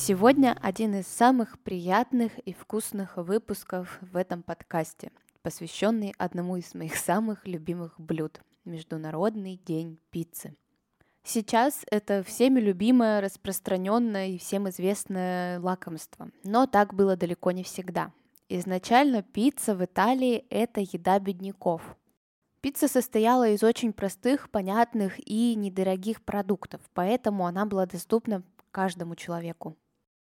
Сегодня один из самых приятных и вкусных выпусков в этом подкасте, посвященный одному из моих самых любимых блюд – Международный день пиццы. Сейчас это всеми любимое, распространенное и всем известное лакомство, но так было далеко не всегда. Изначально пицца в Италии – это еда бедняков. Пицца состояла из очень простых, понятных и недорогих продуктов, поэтому она была доступна каждому человеку.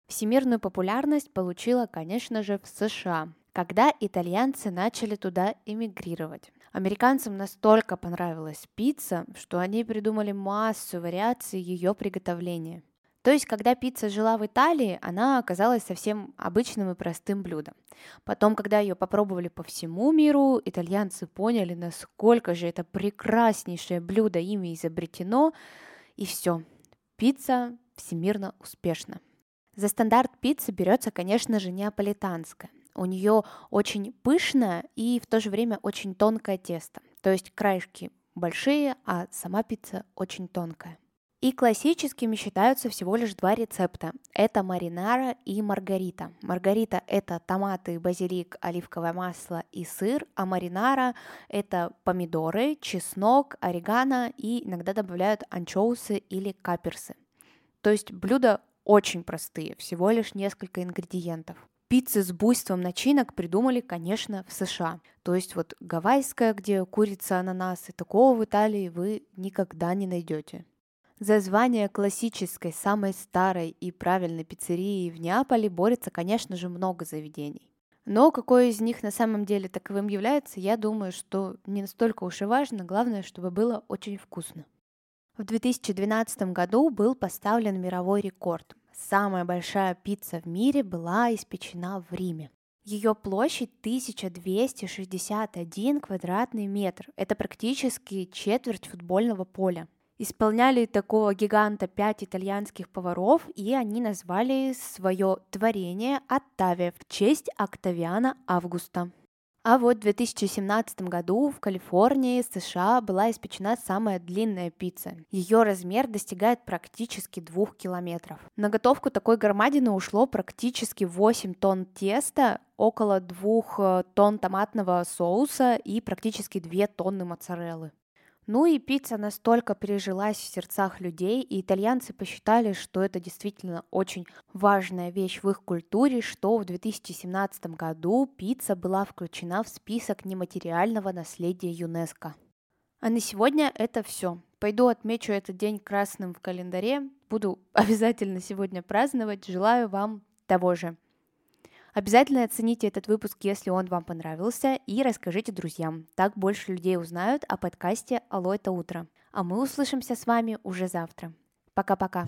Всемирную популярность получила, конечно же, в США, когда итальянцы начали туда эмигрировать. Американцам настолько понравилась пицца, что они придумали массу вариаций ее приготовления. То есть, когда пицца жила в Италии, она оказалась совсем обычным и простым блюдом. Потом, когда ее попробовали по всему миру, итальянцы поняли, насколько же это прекраснейшее блюдо ими изобретено, и все. Пицца всемирно успешна. За стандарт пиццы берется, конечно же, неаполитанская. У нее очень пышное и в то же время очень тонкое тесто. То есть краешки большие, а сама пицца очень тонкая. И классическими считаются всего лишь два рецепта. Это маринара и маргарита. Маргарита – это томаты, базилик, оливковое масло и сыр, а маринара – это помидоры, чеснок, орегано и иногда добавляют анчоусы или каперсы. То есть блюдо очень простые, всего лишь несколько ингредиентов. Пиццы с буйством начинок придумали, конечно, в США. То есть вот гавайская, где курица, ананасы, такого в Италии вы никогда не найдете. За звание классической, самой старой и правильной пиццерии в Неаполе борется, конечно же, много заведений. Но какой из них на самом деле таковым является, я думаю, что не настолько уж и важно, главное, чтобы было очень вкусно. В 2012 году был поставлен мировой рекорд. Самая большая пицца в мире была испечена в Риме. Ее площадь 1261 квадратный метр. Это практически четверть футбольного поля. Исполняли такого гиганта пять итальянских поваров, и они назвали свое творение Оттавия в честь Октавиана Августа. А вот в 2017 году в Калифорнии, США, была испечена самая длинная пицца. Ее размер достигает практически двух километров. На готовку такой громадины ушло практически 8 тонн теста, около 2 э, тонн томатного соуса и практически 2 тонны моцареллы. Ну и пицца настолько пережилась в сердцах людей, и итальянцы посчитали, что это действительно очень важная вещь в их культуре, что в 2017 году пицца была включена в список нематериального наследия ЮНЕСКО. А на сегодня это все. Пойду отмечу этот день красным в календаре. Буду обязательно сегодня праздновать. Желаю вам того же. Обязательно оцените этот выпуск, если он вам понравился, и расскажите друзьям. Так больше людей узнают о подкасте «Алло, это утро». А мы услышимся с вами уже завтра. Пока-пока.